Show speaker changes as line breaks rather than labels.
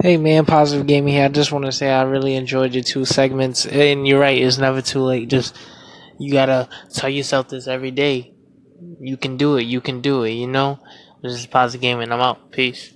Hey man, positive gaming here. I just want to say I really enjoyed your two segments, and you're right. It's never too late. Just you gotta tell yourself this every day. You can do it. You can do it. You know. This is positive gaming. I'm out. Peace.